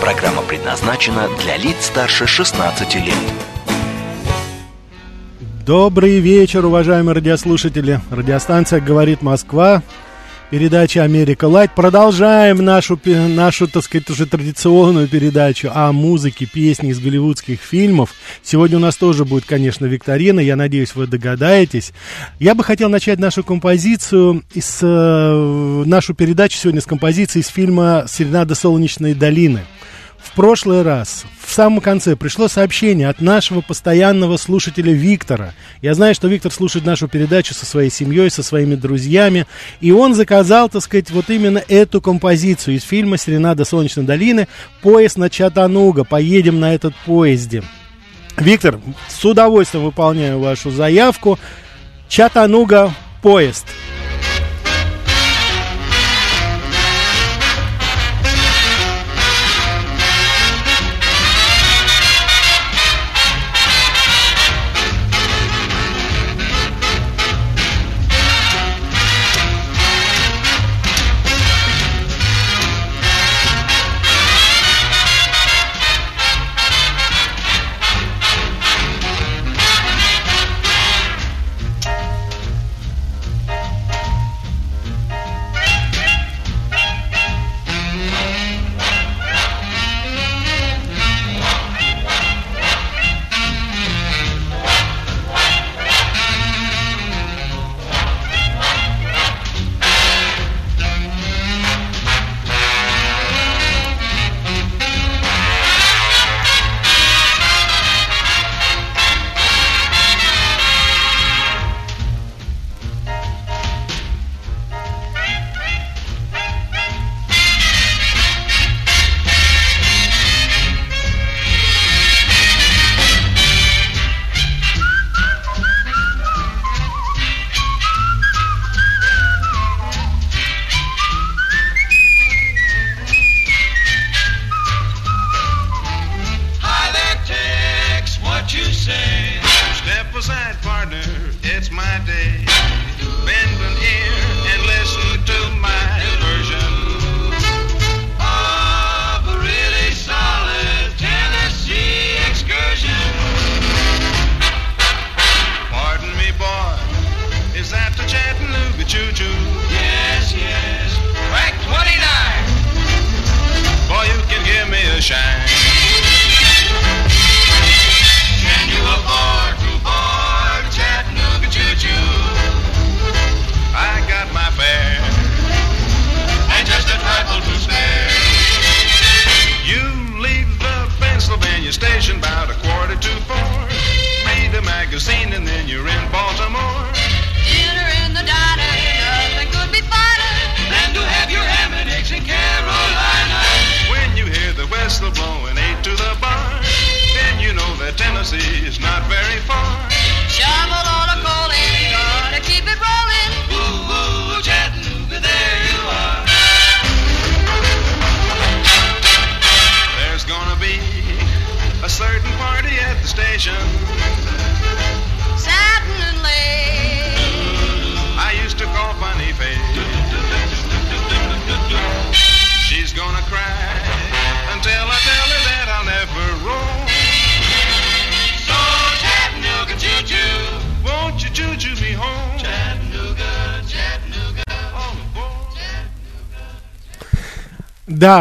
Программа предназначена для лиц старше 16 лет. Добрый вечер, уважаемые радиослушатели. Радиостанция «Говорит Москва». Передача «Америка Лайт». Продолжаем нашу, нашу, так сказать, уже традиционную передачу о музыке, песни из голливудских фильмов. Сегодня у нас тоже будет, конечно, викторина. Я надеюсь, вы догадаетесь. Я бы хотел начать нашу композицию, из, э, нашу передачу сегодня с композиции из фильма «Серенада солнечной долины» прошлый раз, в самом конце, пришло сообщение от нашего постоянного слушателя Виктора. Я знаю, что Виктор слушает нашу передачу со своей семьей, со своими друзьями. И он заказал, так сказать, вот именно эту композицию из фильма «Серенада Солнечной долины» «Поезд на Чатануга». Поедем на этот поезде. Виктор, с удовольствием выполняю вашу заявку. Чатануга поезд.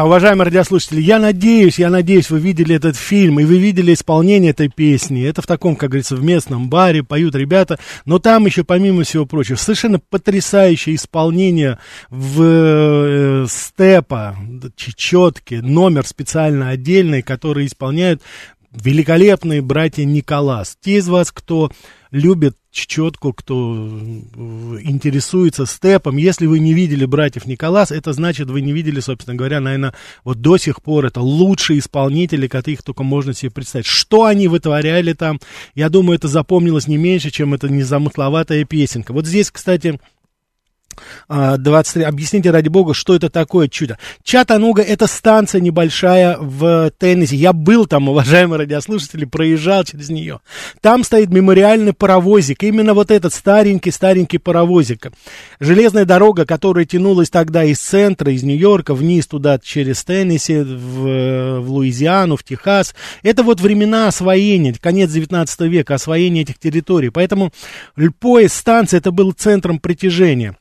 Уважаемые радиослушатели, я надеюсь, я надеюсь, вы видели этот фильм, и вы видели исполнение этой песни. Это в таком, как говорится, в местном баре поют ребята, но там еще, помимо всего прочего, совершенно потрясающее исполнение в э, степа, чечетки, номер специально отдельный, который исполняют великолепные братья Николас. Те из вас, кто любит четко, кто интересуется степом. Если вы не видели братьев Николас, это значит, вы не видели, собственно говоря, наверное, вот до сих пор это лучшие исполнители, каких только можно себе представить. Что они вытворяли там, я думаю, это запомнилось не меньше, чем эта незамысловатая песенка. Вот здесь, кстати, 23. А, Объясните, ради бога, что это такое чудо. Чатануга – это станция небольшая в Теннесси. Я был там, уважаемые радиослушатели, проезжал через нее. Там стоит мемориальный паровозик. Именно вот этот старенький-старенький паровозик. Железная дорога, которая тянулась тогда из центра, из Нью-Йорка, вниз туда, через Теннесси, в, в Луизиану, в Техас. Это вот времена освоения, конец 19 века, освоения этих территорий. Поэтому поезд, станция, это был центром притяжения.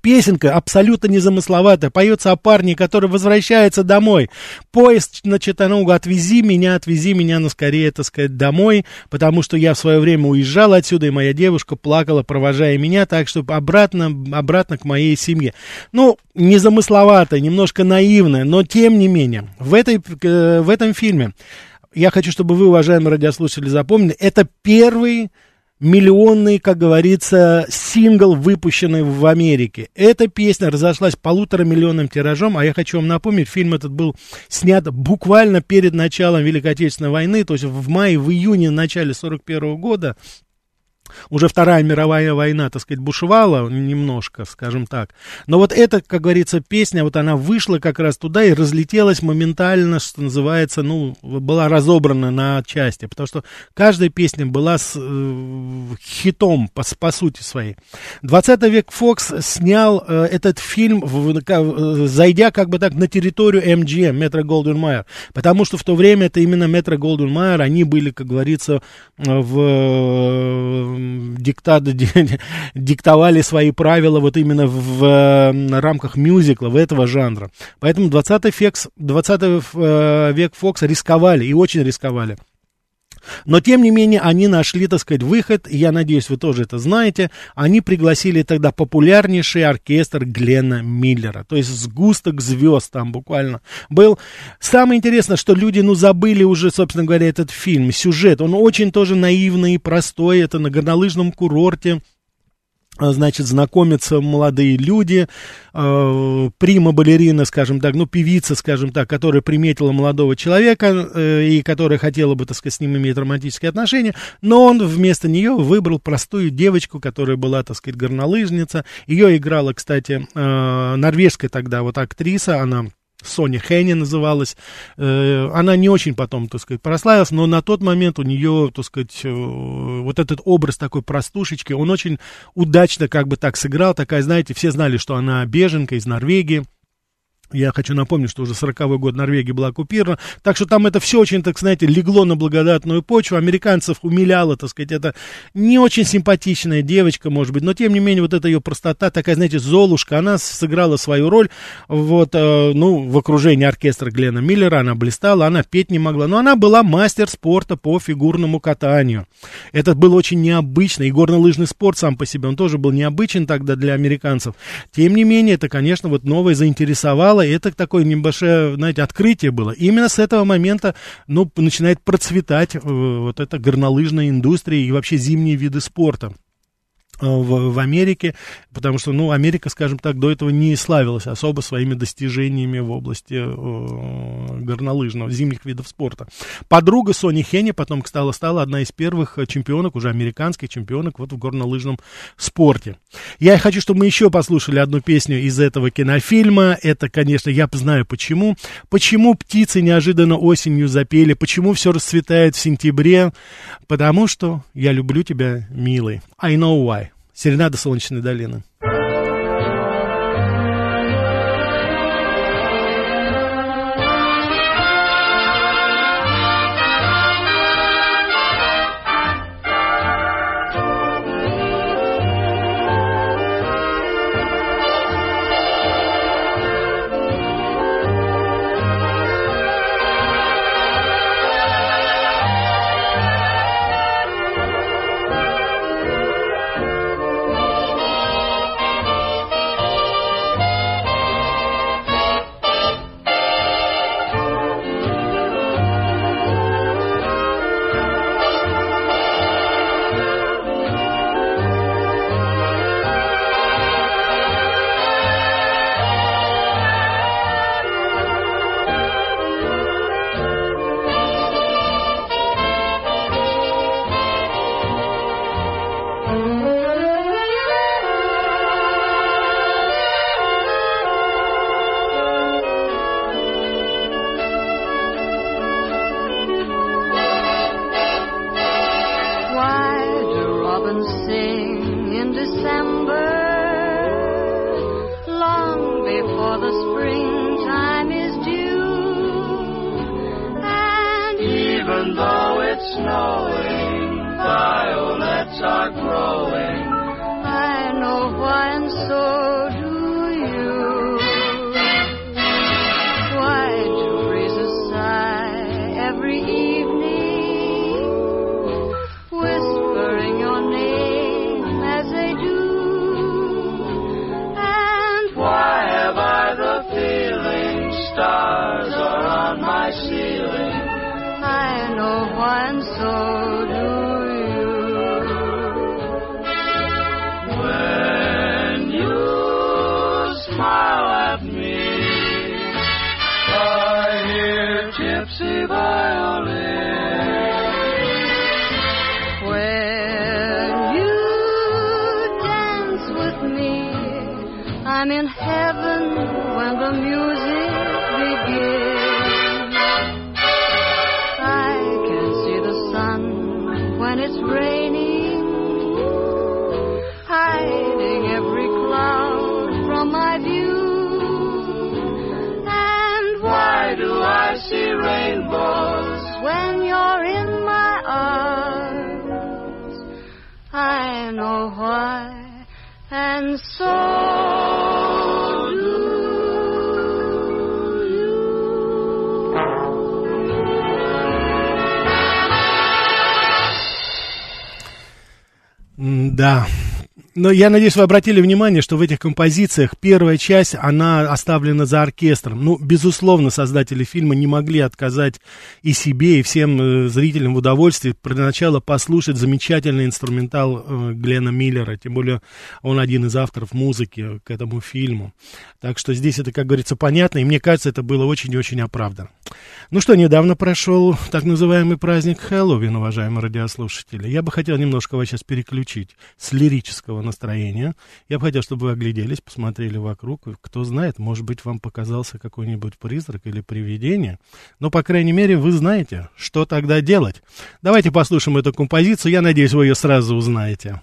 Песенка абсолютно незамысловатая, поется о парне, который возвращается домой. Поезд на Читанугу, отвези меня, отвези меня, но скорее, так сказать, домой, потому что я в свое время уезжал отсюда, и моя девушка плакала, провожая меня, так что обратно, обратно к моей семье. Ну, незамысловатая, немножко наивная, но тем не менее, в, этой, э, в этом фильме я хочу, чтобы вы, уважаемые радиослушатели, запомнили, это первый миллионный, как говорится, сингл, выпущенный в Америке. Эта песня разошлась полутора миллионным тиражом, а я хочу вам напомнить, фильм этот был снят буквально перед началом Великой Отечественной войны, то есть в мае, в июне, в начале 41 года, уже Вторая мировая война, так сказать, бушевала немножко, скажем так. Но вот эта, как говорится, песня, вот она вышла как раз туда и разлетелась моментально, что называется, ну, была разобрана на части, потому что каждая песня была с э, хитом по, по сути своей. 20 век Фокс снял э, этот фильм, в, э, зайдя как бы так на территорию MGM, Метро Голден Майер, потому что в то время это именно Метро Голден Майер, они были, как говорится, в диктат, диктовали свои правила вот именно в, в рамках мюзикла, в этого жанра. Поэтому 20 век, 20 э, век Фокс рисковали, и очень рисковали. Но, тем не менее, они нашли, так сказать, выход, и я надеюсь, вы тоже это знаете. Они пригласили тогда популярнейший оркестр Глена Миллера, то есть сгусток звезд там буквально был. Самое интересное, что люди, ну, забыли уже, собственно говоря, этот фильм, сюжет. Он очень тоже наивный и простой, это на горнолыжном курорте значит, знакомятся молодые люди, э, прима-балерина, скажем так, ну, певица, скажем так, которая приметила молодого человека э, и которая хотела бы, так сказать, с ним иметь романтические отношения, но он вместо нее выбрал простую девочку, которая была, так сказать, горнолыжница. Ее играла, кстати, э, норвежская тогда вот актриса, она Соня Хенни называлась. Э, она не очень потом, так сказать, прославилась, но на тот момент у нее, так сказать, э, вот этот образ такой простушечки, он очень удачно как бы так сыграл. Такая, знаете, все знали, что она беженка из Норвегии. Я хочу напомнить, что уже 40-й год Норвегия была оккупирована. Так что там это все очень, так знаете, легло на благодатную почву. Американцев умиляло, так сказать, это не очень симпатичная девочка, может быть. Но, тем не менее, вот эта ее простота, такая, знаете, золушка, она сыграла свою роль. Вот, э, ну, в окружении оркестра Глена Миллера она блистала, она петь не могла. Но она была мастер спорта по фигурному катанию. Это было очень необычно. И горнолыжный спорт сам по себе, он тоже был необычен тогда для американцев. Тем не менее, это, конечно, вот новое заинтересовало стало, и это такое небольшое, знаете, открытие было. И именно с этого момента, ну, начинает процветать э, вот эта горнолыжная индустрия и вообще зимние виды спорта. Э, в, в Америке, потому что, ну, Америка, скажем так, до этого не славилась особо своими достижениями в области э, горнолыжного, зимних видов спорта. Подруга Сони Хенни потом стала, стала одна из первых чемпионок, уже американских чемпионок вот в горнолыжном спорте. Я хочу, чтобы мы еще послушали одну песню из этого кинофильма. Это, конечно, я знаю почему. Почему птицы неожиданно осенью запели, почему все расцветает в сентябре. Потому что я люблю тебя, милый. I know why. Серенада Солнечной долины. Но я надеюсь, вы обратили внимание, что в этих композициях первая часть, она оставлена за оркестром. Ну, безусловно, создатели фильма не могли отказать и себе, и всем э, зрителям в удовольствии для начала послушать замечательный инструментал э, Глена Миллера. Тем более, он один из авторов музыки к этому фильму. Так что здесь это, как говорится, понятно, и мне кажется, это было очень и очень оправдано. Ну что, недавно прошел так называемый праздник Хэллоуин, уважаемые радиослушатели. Я бы хотел немножко вас сейчас переключить с лирического настроения. Я бы хотел, чтобы вы огляделись, посмотрели вокруг. Кто знает, может быть, вам показался какой-нибудь призрак или привидение. Но, по крайней мере, вы знаете, что тогда делать. Давайте послушаем эту композицию. Я надеюсь, вы ее сразу узнаете.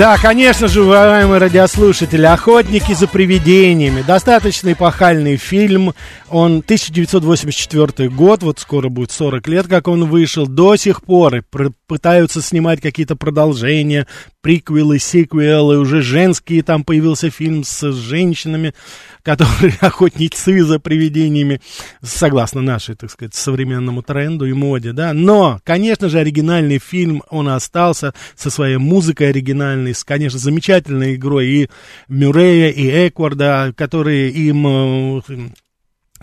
Да, конечно же, уважаемые радиослушатели, «Охотники за привидениями». Достаточно эпохальный фильм. Он 1984 год, вот скоро будет 40 лет, как он вышел. До сих пор пытаются снимать какие-то продолжения, приквелы, сиквелы. Уже женские, там появился фильм с женщинами которые охотницы за привидениями, согласно нашей, так сказать, современному тренду и моде, да. Но, конечно же, оригинальный фильм, он остался со своей музыкой оригинальной, с, конечно, замечательной игрой и Мюррея, и Экварда, которые им э,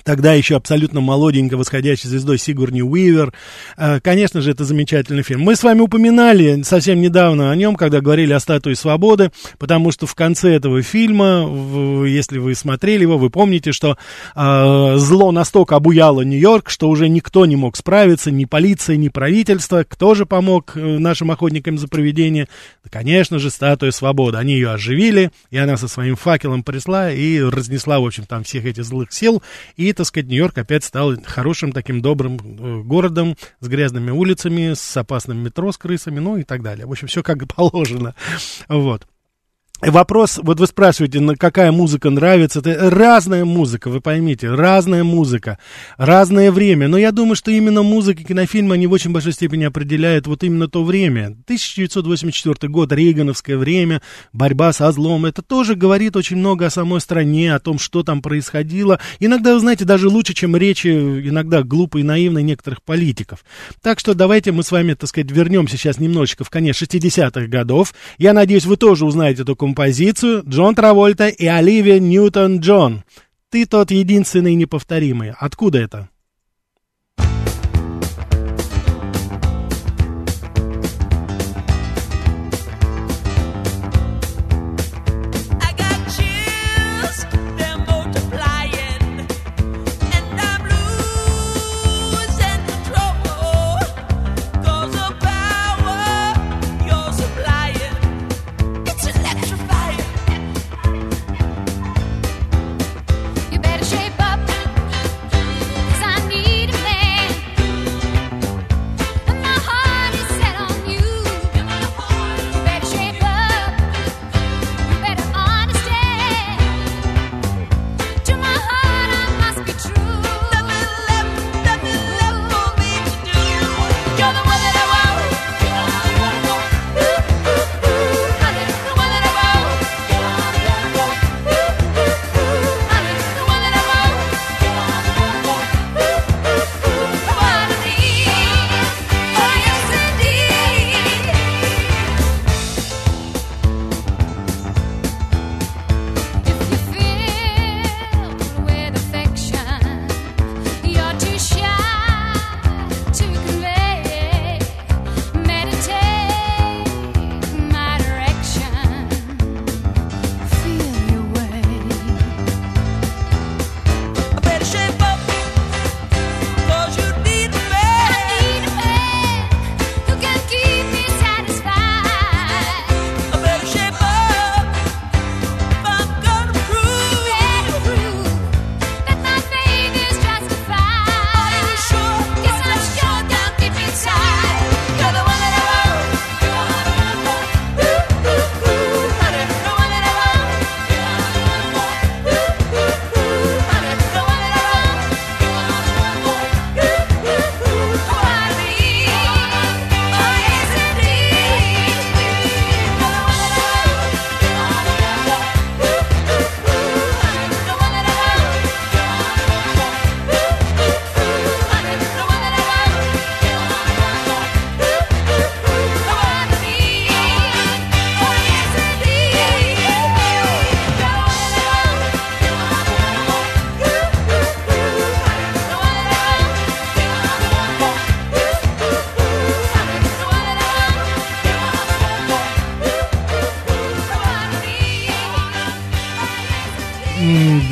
тогда еще абсолютно молоденько восходящей звездой Сигурни Уивер. Э, конечно же, это замечательный фильм. Мы с вами упоминали совсем недавно о нем, когда говорили о статуе свободы, потому что в конце этого фильма, если вы смотрели его, вы помните, что э, зло настолько обуяло Нью-Йорк, что уже никто не мог справиться, ни полиция, ни правительство. Кто же помог э, нашим охотникам за привидения? Конечно же, статуя свободы. Они ее оживили, и она со своим факелом пришла и разнесла, в общем, там всех этих злых сил. И так сказать, Нью-Йорк опять стал хорошим таким добрым э, городом с грязными улицами, с опасным метро с крысами, ну и так далее. В общем, все как положено. Вот. Вопрос, вот вы спрашиваете, какая музыка нравится, это разная музыка, вы поймите, разная музыка, разное время, но я думаю, что именно музыка кинофильма, они в очень большой степени определяют вот именно то время. 1984 год, Рейгановское время, борьба со злом, это тоже говорит очень много о самой стране, о том, что там происходило, иногда, вы знаете, даже лучше, чем речи, иногда глупые и наивные некоторых политиков. Так что давайте мы с вами, так сказать, вернемся сейчас немножечко в конец 60-х годов, я надеюсь, вы тоже узнаете эту композицию Джон Травольта и Оливия Ньютон-Джон. «Ты тот единственный неповторимый». Откуда это?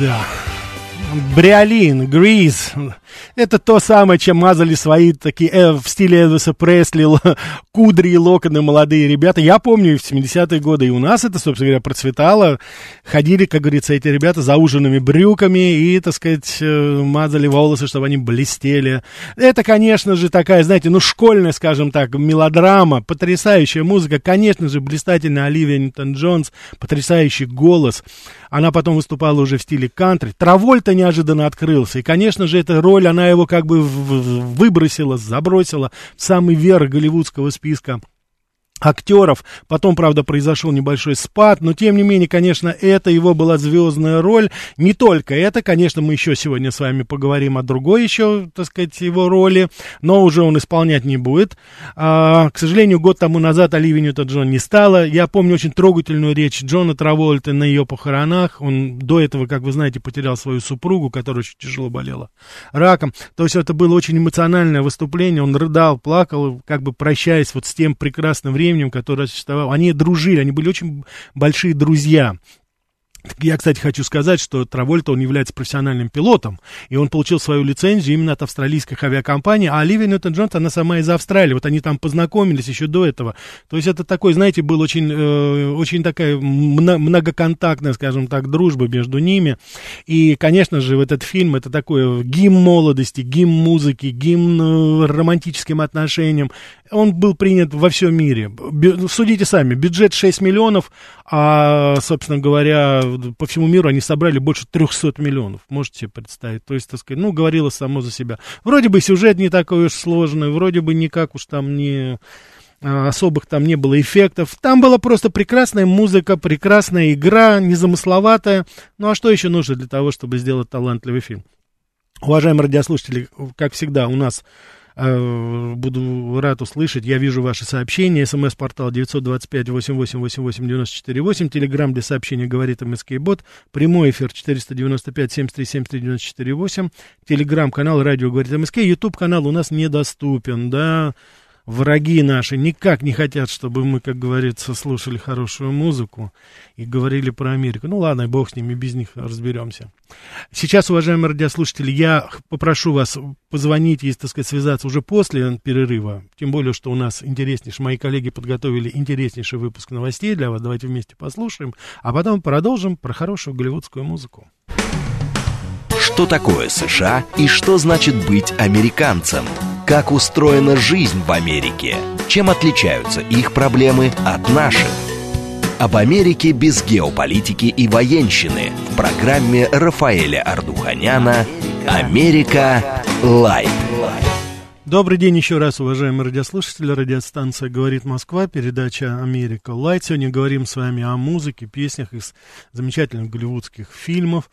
Да. Бриолин, Гриз. Это то самое, чем мазали свои такие э, в стиле Элвиса Пресли кудри и локоны молодые ребята. Я помню, в 70-е годы и у нас это, собственно говоря, процветало. Ходили, как говорится, эти ребята за ужинами брюками и, так сказать, э, мазали волосы, чтобы они блестели. Это, конечно же, такая, знаете, ну, школьная, скажем так, мелодрама, потрясающая музыка. Конечно же, блистательная Оливия Ньютон-Джонс, потрясающий голос. Она потом выступала уже в стиле кантри. Травольта неожиданно открылся. И, конечно же, эта роль, она его как бы выбросила, забросила в самый верх голливудского списка актеров. Потом, правда, произошел небольшой спад, но тем не менее, конечно, это его была звездная роль. Не только это, конечно, мы еще сегодня с вами поговорим о другой еще, так сказать, его роли, но уже он исполнять не будет. А, к сожалению, год тому назад Оливия Ньютон-Джон не стала. Я помню очень трогательную речь Джона Травольта на ее похоронах. Он до этого, как вы знаете, потерял свою супругу, которая очень тяжело болела раком. То есть это было очень эмоциональное выступление. Он рыдал, плакал, как бы прощаясь вот с тем прекрасным временем, временем, которое существовало. Они дружили, они были очень большие друзья. Я, кстати, хочу сказать, что Травольта, он является профессиональным пилотом, и он получил свою лицензию именно от австралийской авиакомпании, а Оливия Ньютон-Джонс, она сама из Австралии, вот они там познакомились еще до этого. То есть это такой, знаете, был очень, э, очень такая многоконтактная, скажем так, дружба между ними. И, конечно же, в этот фильм это такой гимн молодости, гимн музыки, гимн э, романтическим отношениям. Он был принят во всем мире. Судите сами, бюджет 6 миллионов, а, собственно говоря, по всему миру они собрали больше 300 миллионов. Можете себе представить? То есть, так сказать, ну, говорило само за себя. Вроде бы сюжет не такой уж сложный, вроде бы никак уж там не а, особых там не было эффектов. Там была просто прекрасная музыка, прекрасная игра, незамысловатая. Ну а что еще нужно для того, чтобы сделать талантливый фильм? Уважаемые радиослушатели, как всегда, у нас буду рад услышать. Я вижу ваши сообщения. СМС-портал 925-8888-94-8. Телеграмм для сообщения говорит МСК Бот. Прямой эфир 495-7373-94-8. Телеграмм-канал радио говорит МСК. Ютуб-канал у нас недоступен, да враги наши никак не хотят, чтобы мы, как говорится, слушали хорошую музыку и говорили про Америку. Ну ладно, бог с ними, без них разберемся. Сейчас, уважаемые радиослушатели, я попрошу вас позвонить, если, так сказать, связаться уже после перерыва, тем более, что у нас интереснейший, мои коллеги подготовили интереснейший выпуск новостей для вас, давайте вместе послушаем, а потом продолжим про хорошую голливудскую музыку. Что такое США и что значит быть американцем? Как устроена жизнь в Америке? Чем отличаются их проблемы от наших? Об Америке без геополитики и военщины в программе Рафаэля Ардуханяна «Америка. Light». Добрый день еще раз, уважаемые радиослушатели. Радиостанция «Говорит Москва», передача «Америка Light». Сегодня говорим с вами о музыке, песнях из замечательных голливудских фильмов.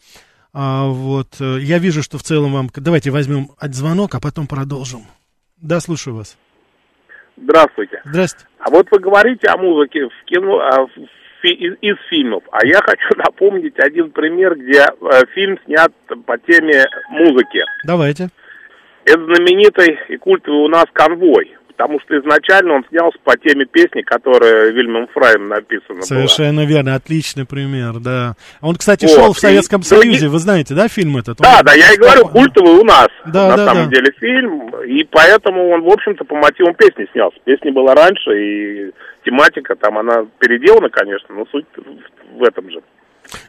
А, вот, э, я вижу, что в целом вам... Давайте возьмем звонок, а потом продолжим. Да, слушаю вас. Здравствуйте. Здравствуйте. А вот вы говорите о музыке в кино, а, в, из, из фильмов, а я хочу напомнить один пример, где э, фильм снят по теме музыки. Давайте. Это знаменитый и культовый у нас «Конвой» потому что изначально он снялся по теме песни, которая Вильмом Фраем написана Совершенно была. верно, отличный пример, да. Он, кстати, вот. шел в Советском и, Союзе, вы знаете, да, фильм этот? Да, он... да, я и говорю, культовый у нас, да, на да, самом да. деле, фильм, и поэтому он, в общем-то, по мотивам песни снялся. Песня была раньше, и тематика там, она переделана, конечно, но суть в этом же.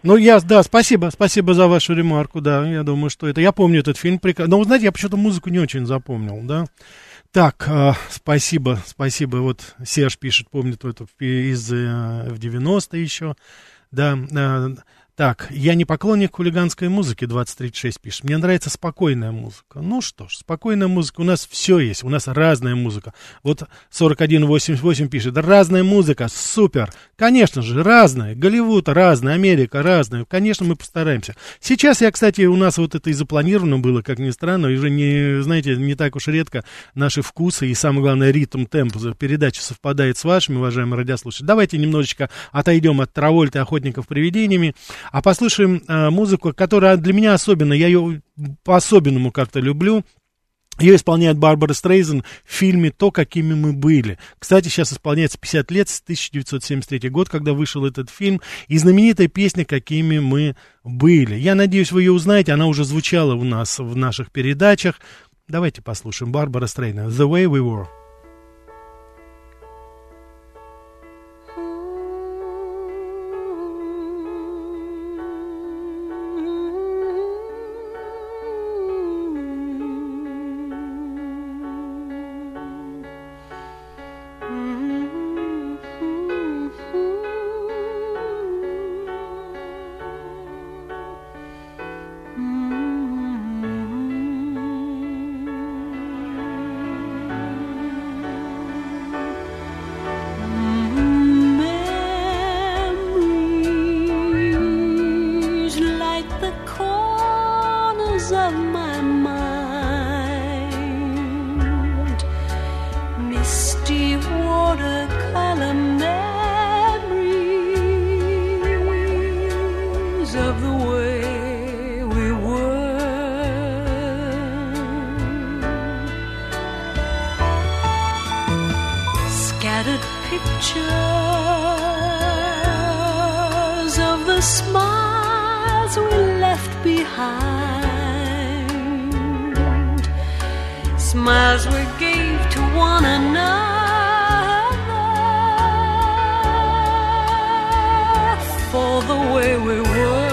Ну, я, да, спасибо, спасибо за вашу ремарку, да, я думаю, что это, я помню этот фильм, но, вы знаете, я почему-то музыку не очень запомнил, да, так, э, спасибо, спасибо. Вот Серж пишет, помнит это из э, в 90-е еще. Да, э, так, я не поклонник хулиганской музыки, 2036 пишет. Мне нравится спокойная музыка. Ну что ж, спокойная музыка. У нас все есть, у нас разная музыка. Вот 4188 пишет, разная музыка, супер. Конечно же, разная. Голливуд разная, Америка разная. Конечно, мы постараемся. Сейчас я, кстати, у нас вот это и запланировано было, как ни странно, уже не, знаете, не так уж редко наши вкусы и, самое главное, ритм, темп передачи совпадает с вашими, уважаемые радиослушатели. Давайте немножечко отойдем от Травольта и охотников привидениями а послушаем э, музыку, которая для меня особенно, я ее по-особенному как-то люблю. Ее исполняет Барбара Стрейзен в фильме «То, какими мы были». Кстати, сейчас исполняется 50 лет, с 1973 год, когда вышел этот фильм, и знаменитая песня «Какими мы были». Я надеюсь, вы ее узнаете, она уже звучала у нас в наших передачах. Давайте послушаем Барбара Стрейзен «The Way We Were». scattered pictures of the smiles we left behind, smiles we gave to one another for the way we were.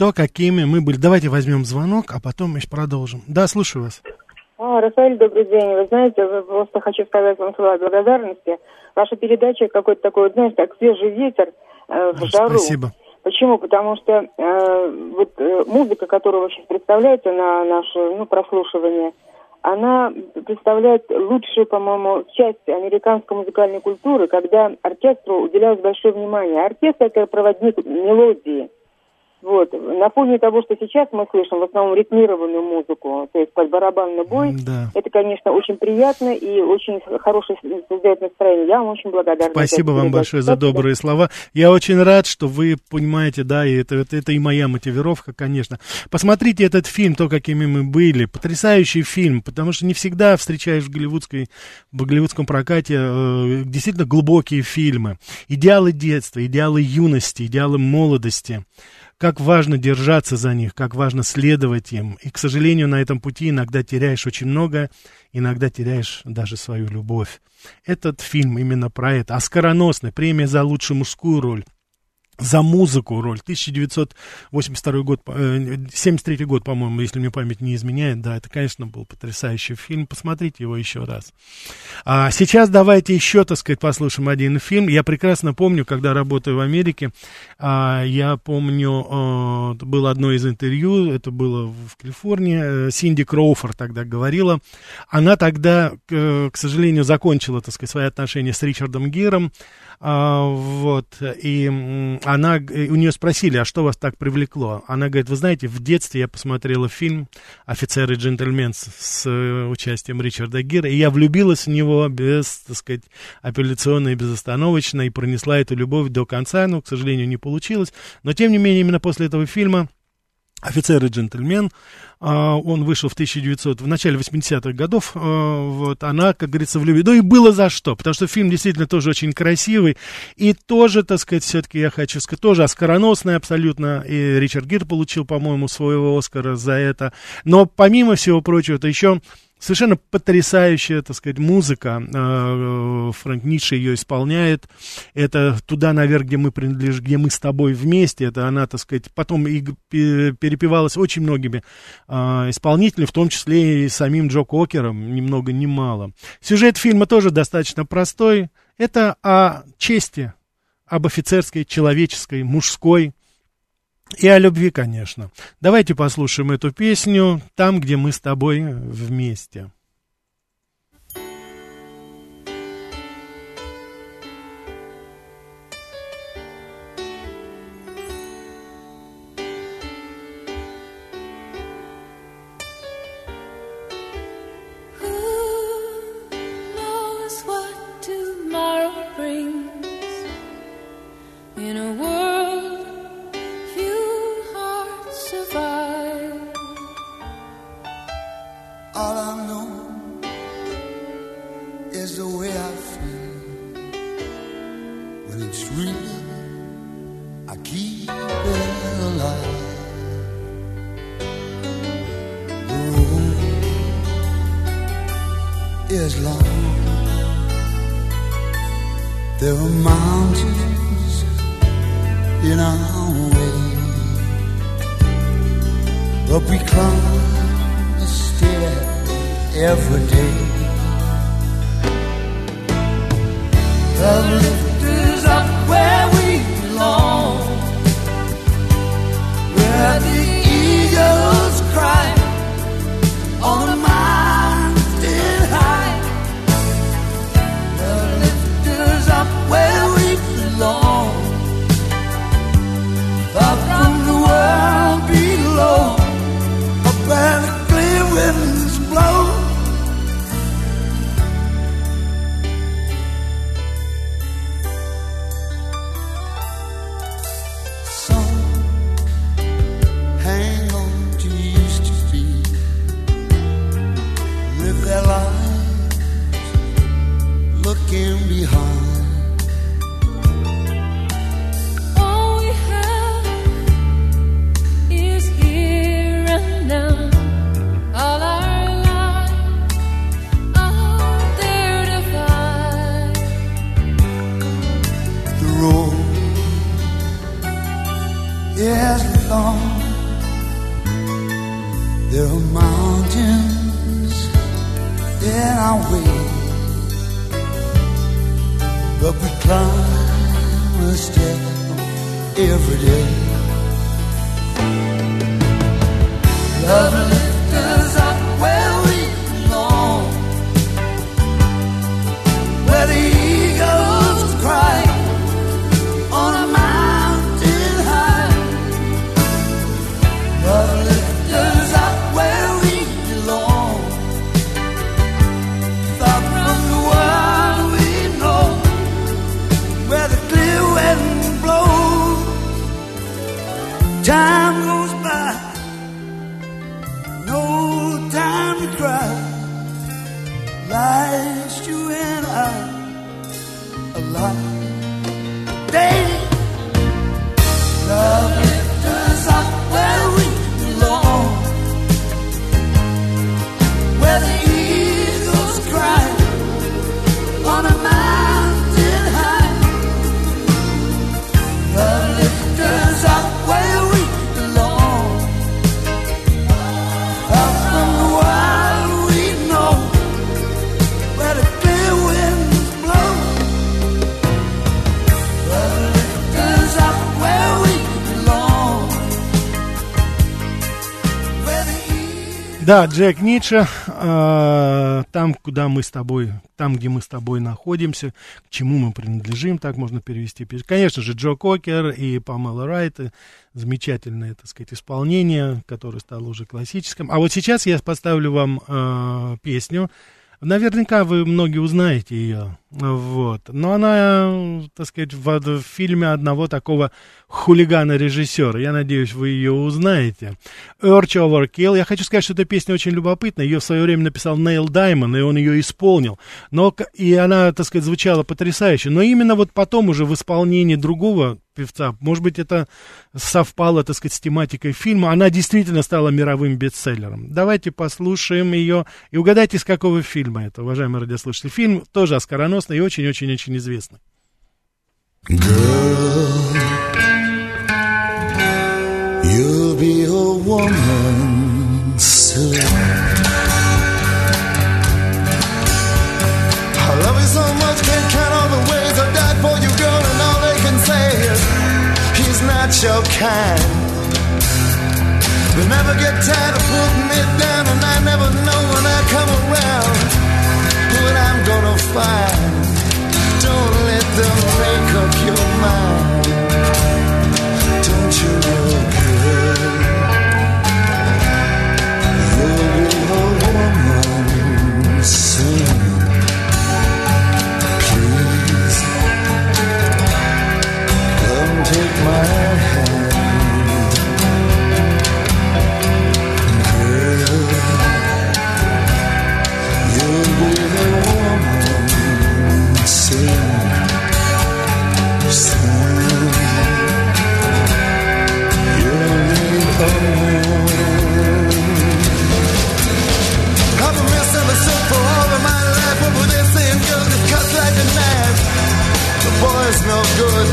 То, какими мы были. Давайте возьмем звонок, а потом еще продолжим. Да, слушаю вас. А, Рафаэль, добрый день. Вы знаете, просто хочу сказать вам слова благодарности. Ваша передача какой-то такой, знаешь, как свежий ветер э, в жару. Спасибо. Почему? Потому что э, вот э, музыка, которую вы сейчас представляете на наше ну, прослушивание, она представляет лучшую, по-моему, часть американской музыкальной культуры, когда оркестру уделялось большое внимание. Оркестр – это проводник мелодии. Вот. На фоне того, что сейчас мы слышим в основном ритмированную музыку, то есть под барабанный бой, да. это, конечно, очень приятно и очень хорошее создает настроение. Я вам очень благодарна. Спасибо вам большое за добрые слова. Я очень рад, что вы понимаете, да, и это, это, это и моя мотивировка, конечно. Посмотрите этот фильм, то, какими мы были. Потрясающий фильм, потому что не всегда встречаешь в, голливудской, в голливудском прокате э, действительно глубокие фильмы. Идеалы детства, идеалы юности, идеалы молодости как важно держаться за них, как важно следовать им. И, к сожалению, на этом пути иногда теряешь очень много, иногда теряешь даже свою любовь. Этот фильм именно про это. Оскароносный, премия за лучшую мужскую роль за музыку роль. 1982 год, 73 э, год, по-моему, если мне память не изменяет. Да, это, конечно, был потрясающий фильм. Посмотрите его еще раз. А сейчас давайте еще, так сказать, послушаем один фильм. Я прекрасно помню, когда работаю в Америке, а, я помню, а, было одно из интервью, это было в Калифорнии, э, Синди Кроуфорд тогда говорила. Она тогда, к сожалению, закончила, так сказать, свои отношения с Ричардом Гиром. А, вот, и она, у нее спросили, а что вас так привлекло? Она говорит, вы знаете, в детстве я посмотрела фильм «Офицер и джентльмен» с, с участием Ричарда Гира, и я влюбилась в него без, так сказать, апелляционно и безостановочно, и пронесла эту любовь до конца, но, к сожалению, не получилось. Но, тем не менее, именно после этого фильма «Офицер и джентльмен». А, он вышел в 1900, в начале 80-х годов. А, вот, она, как говорится, влюбилась. Ну и было за что, потому что фильм действительно тоже очень красивый. И тоже, так сказать, все-таки я хочу сказать, тоже оскароносный абсолютно. И Ричард Гир получил, по-моему, своего Оскара за это. Но помимо всего прочего, это еще Совершенно потрясающая, так сказать, музыка. Э, Фрэнк Ницше ее исполняет. Это туда наверх, где мы принадлежим, где мы с тобой вместе. Это она, так сказать, потом и перепевалась очень многими э, исполнителями, в том числе и самим Джо Кокером, ни много ни мало. Сюжет фильма тоже достаточно простой. Это о чести, об офицерской, человеческой, мужской, и о любви, конечно. Давайте послушаем эту песню там, где мы с тобой вместе. Да, Джек Ницше, э, там, куда мы с тобой, там, где мы с тобой находимся, к чему мы принадлежим, так можно перевести. Конечно же, Джо Кокер и Памела Райт, э, замечательное, так сказать, исполнение, которое стало уже классическим. А вот сейчас я поставлю вам э, песню, Наверняка вы многие узнаете ее. Вот. Но она, так сказать, в, в фильме одного такого хулигана-режиссера. Я надеюсь, вы ее узнаете. Urge Overkill. Я хочу сказать, что эта песня очень любопытная. Ее в свое время написал Нейл Даймон, и он ее исполнил. Но, и она, так сказать, звучала потрясающе. Но именно вот потом уже в исполнении другого певца, может быть, это совпало, так сказать, с тематикой фильма, она действительно стала мировым бестселлером. Давайте послушаем ее и угадайте, с какого фильма это, уважаемые радиослушатели. Фильм тоже оскароносный и очень-очень-очень известный. Girl, you'll be a woman soon. I love you so much, can't count all the ways I died for you, girl, and all they can say is he's not your kind. They never get tired of putting me down, and I never know Don't let them make up your no good.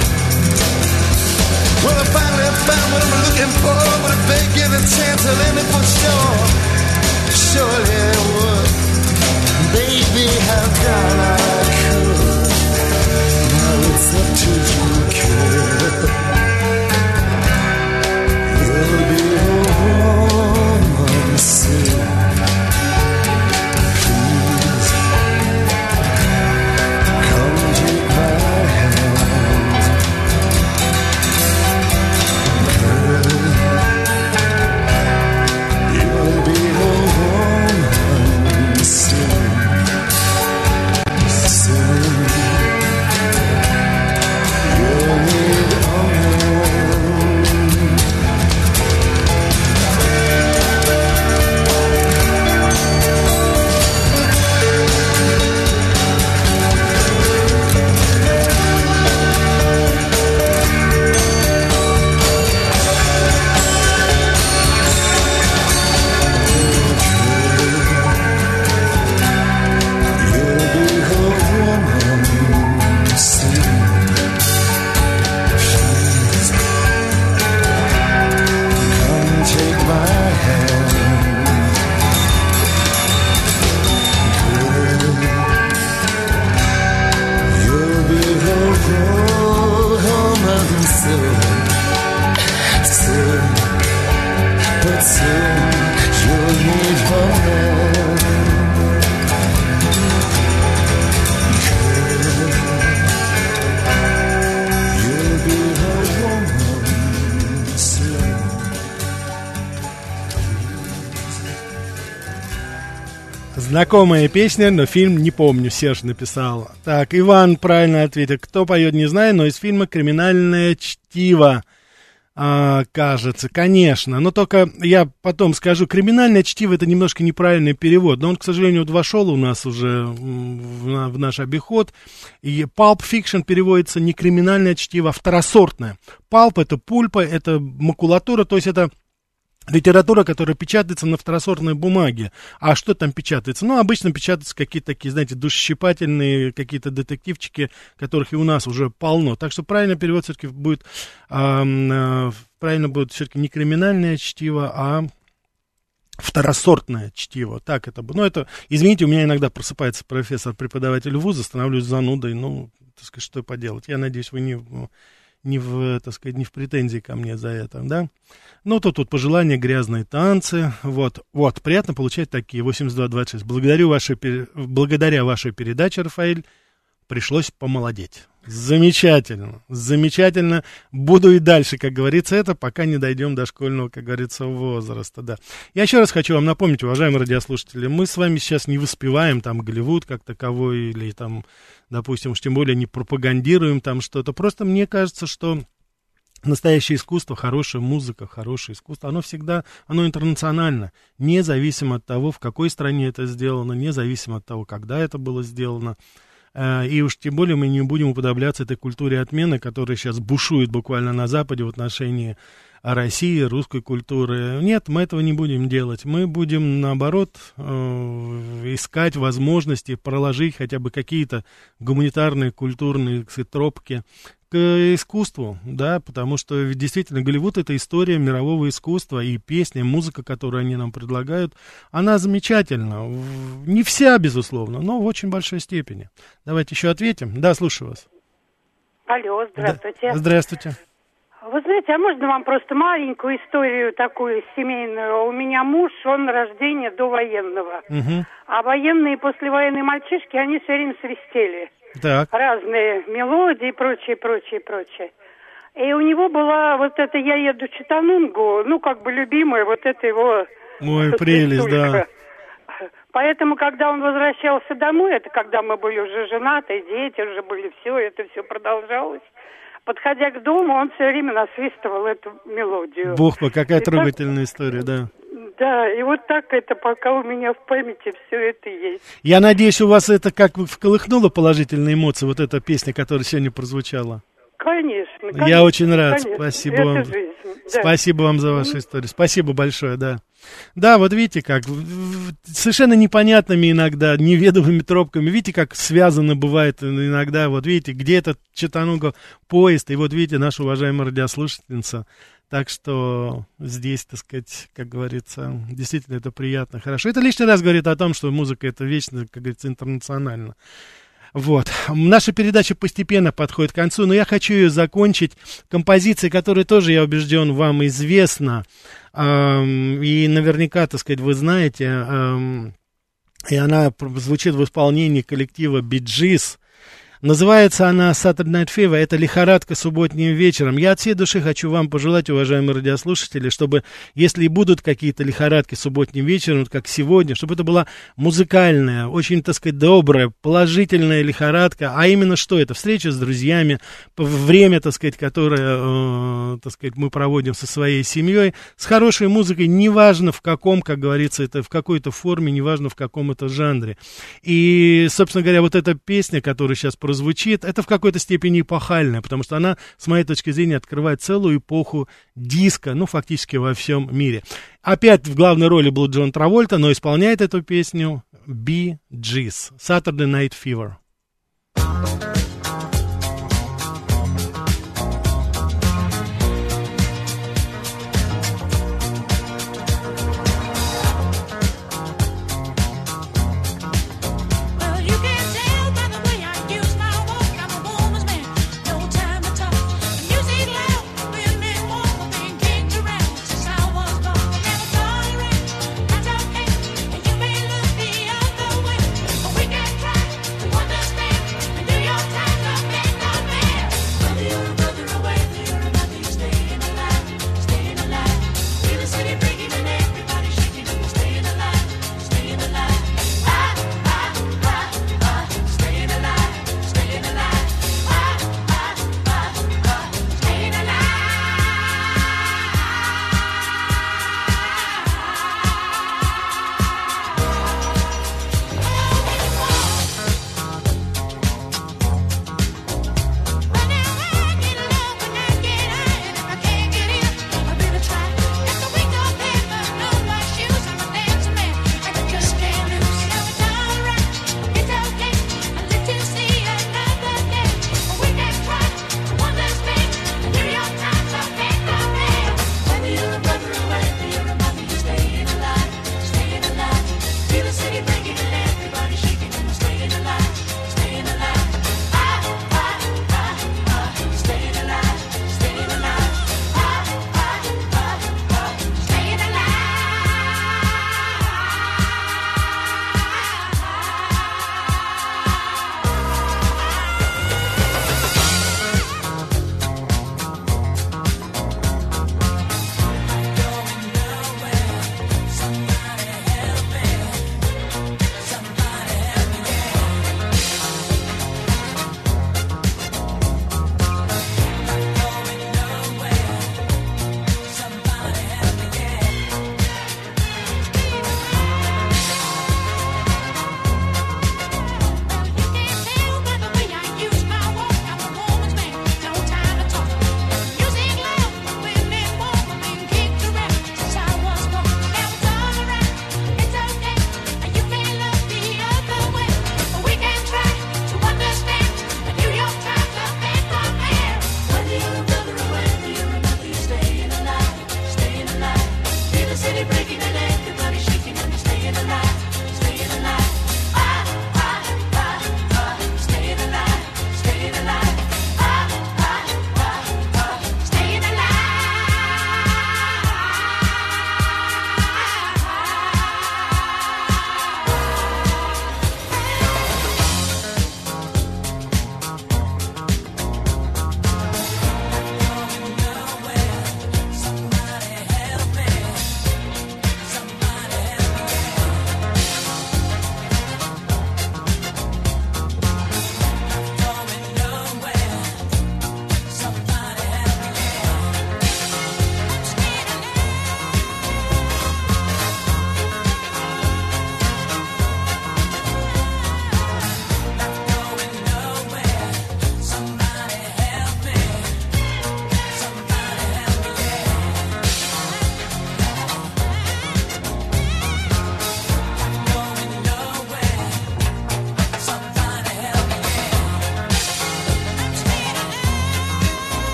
Well, I finally found what I'm looking for. But if they give a chance, I'll end it for sure. Surely it would. Baby, how can I could? Now it's up to you, kid. Знакомая песня, но фильм не помню, Серж написал. Так, Иван правильно ответил. Кто поет, не знаю, но из фильма «Криминальное чтиво». А, кажется, конечно. Но только я потом скажу, криминальное чтиво это немножко неправильный перевод. Но он, к сожалению, вот вошел у нас уже в, в наш обиход. И pulp fiction переводится не криминальное чтиво, а второсортное. Палп это пульпа, это макулатура, то есть это литература, которая печатается на второсортной бумаге. А что там печатается? Ну, обычно печатаются какие-то такие, знаете, душесчипательные какие-то детективчики, которых и у нас уже полно. Так что правильный перевод все-таки будет, э, правильно будет все-таки не криминальное чтиво, а второсортное чтиво. Так это бы. Ну, это, извините, у меня иногда просыпается профессор-преподаватель вуза, становлюсь занудой, ну, так сказать, что поделать. Я надеюсь, вы не, не в, так сказать, не в претензии ко мне за это, да. Ну, тут, тут пожелания, грязные танцы, вот, вот, приятно получать такие, 82-26. Благодарю вашей, благодаря вашей передаче, Рафаэль, пришлось помолодеть. Замечательно, замечательно. Буду и дальше, как говорится, это, пока не дойдем до школьного, как говорится, возраста, да. Я еще раз хочу вам напомнить, уважаемые радиослушатели, мы с вами сейчас не воспеваем там Голливуд как таковой, или там, допустим, уж тем более не пропагандируем там что-то. Просто мне кажется, что настоящее искусство, хорошая музыка, хорошее искусство, оно всегда, оно интернационально, независимо от того, в какой стране это сделано, независимо от того, когда это было сделано. Э, и уж тем более мы не будем уподобляться этой культуре отмены, которая сейчас бушует буквально на Западе в отношении России, русской культуры. Нет, мы этого не будем делать. Мы будем, наоборот, э, искать возможности проложить хотя бы какие-то гуманитарные, культурные тропки к искусству, да, потому что действительно Голливуд это история мирового искусства и песня, музыка, которую они нам предлагают, она замечательна. Не вся, безусловно, но в очень большой степени. Давайте еще ответим. Да, слушаю вас. Алло, здравствуйте. Да, здравствуйте. Вы знаете, а можно вам просто маленькую историю такую семейную? У меня муж, он рождения до военного. Угу. А военные послевоенные мальчишки, они все время свистели. Так. Разные мелодии и прочее, прочее, прочее. И у него была вот это «Я еду Читанунгу», ну, как бы любимая вот это его... Ой, прелесть, да. Поэтому, когда он возвращался домой, это когда мы были уже женаты, дети уже были, все, это все продолжалось. Подходя к дому, он все время насвистывал эту мелодию. Бог, какая и трогательная так... история, да. Да, и вот так это пока у меня в памяти все это есть. Я надеюсь, у вас это как вколыхнуло положительные эмоции, вот эта песня, которая сегодня прозвучала. Конечно. конечно Я очень рад. Конечно. Спасибо это вам. Жизнь. Да. Спасибо вам за вашу историю. Спасибо большое, да. Да, вот видите, как совершенно непонятными иногда, неведомыми тропками, видите, как связано бывает иногда, вот видите, где этот Читануга поезд, и вот видите, наша уважаемая радиослушательница так что здесь, так сказать, как говорится, действительно это приятно, хорошо. Это лишний раз говорит о том, что музыка это вечно, как говорится, интернационально. Вот. Наша передача постепенно подходит к концу, но я хочу ее закончить композицией, которая тоже, я убежден, вам известна. Эм, и наверняка, так сказать, вы знаете, эм, и она звучит в исполнении коллектива Биджис. Называется она Saturday Night Fever, это лихорадка субботним вечером. Я от всей души хочу вам пожелать, уважаемые радиослушатели, чтобы, если и будут какие-то лихорадки субботним вечером, как сегодня, чтобы это была музыкальная, очень, так сказать, добрая, положительная лихорадка. А именно что это? Встреча с друзьями, время, так сказать, которое, э, так сказать, мы проводим со своей семьей, с хорошей музыкой, неважно в каком, как говорится, это в какой-то форме, неважно в каком это жанре. И, собственно говоря, вот эта песня, которая сейчас прозвучит, это в какой-то степени эпохальная, потому что она, с моей точки зрения, открывает целую эпоху диска, ну, фактически во всем мире. Опять в главной роли был Джон Травольта, но исполняет эту песню Bee Gees, Saturday Night Fever.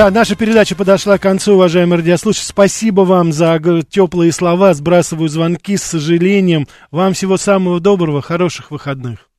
Да, наша передача подошла к концу, уважаемые радиослушатели. Спасибо вам за теплые слова. Сбрасываю звонки с сожалением. Вам всего самого доброго, хороших выходных.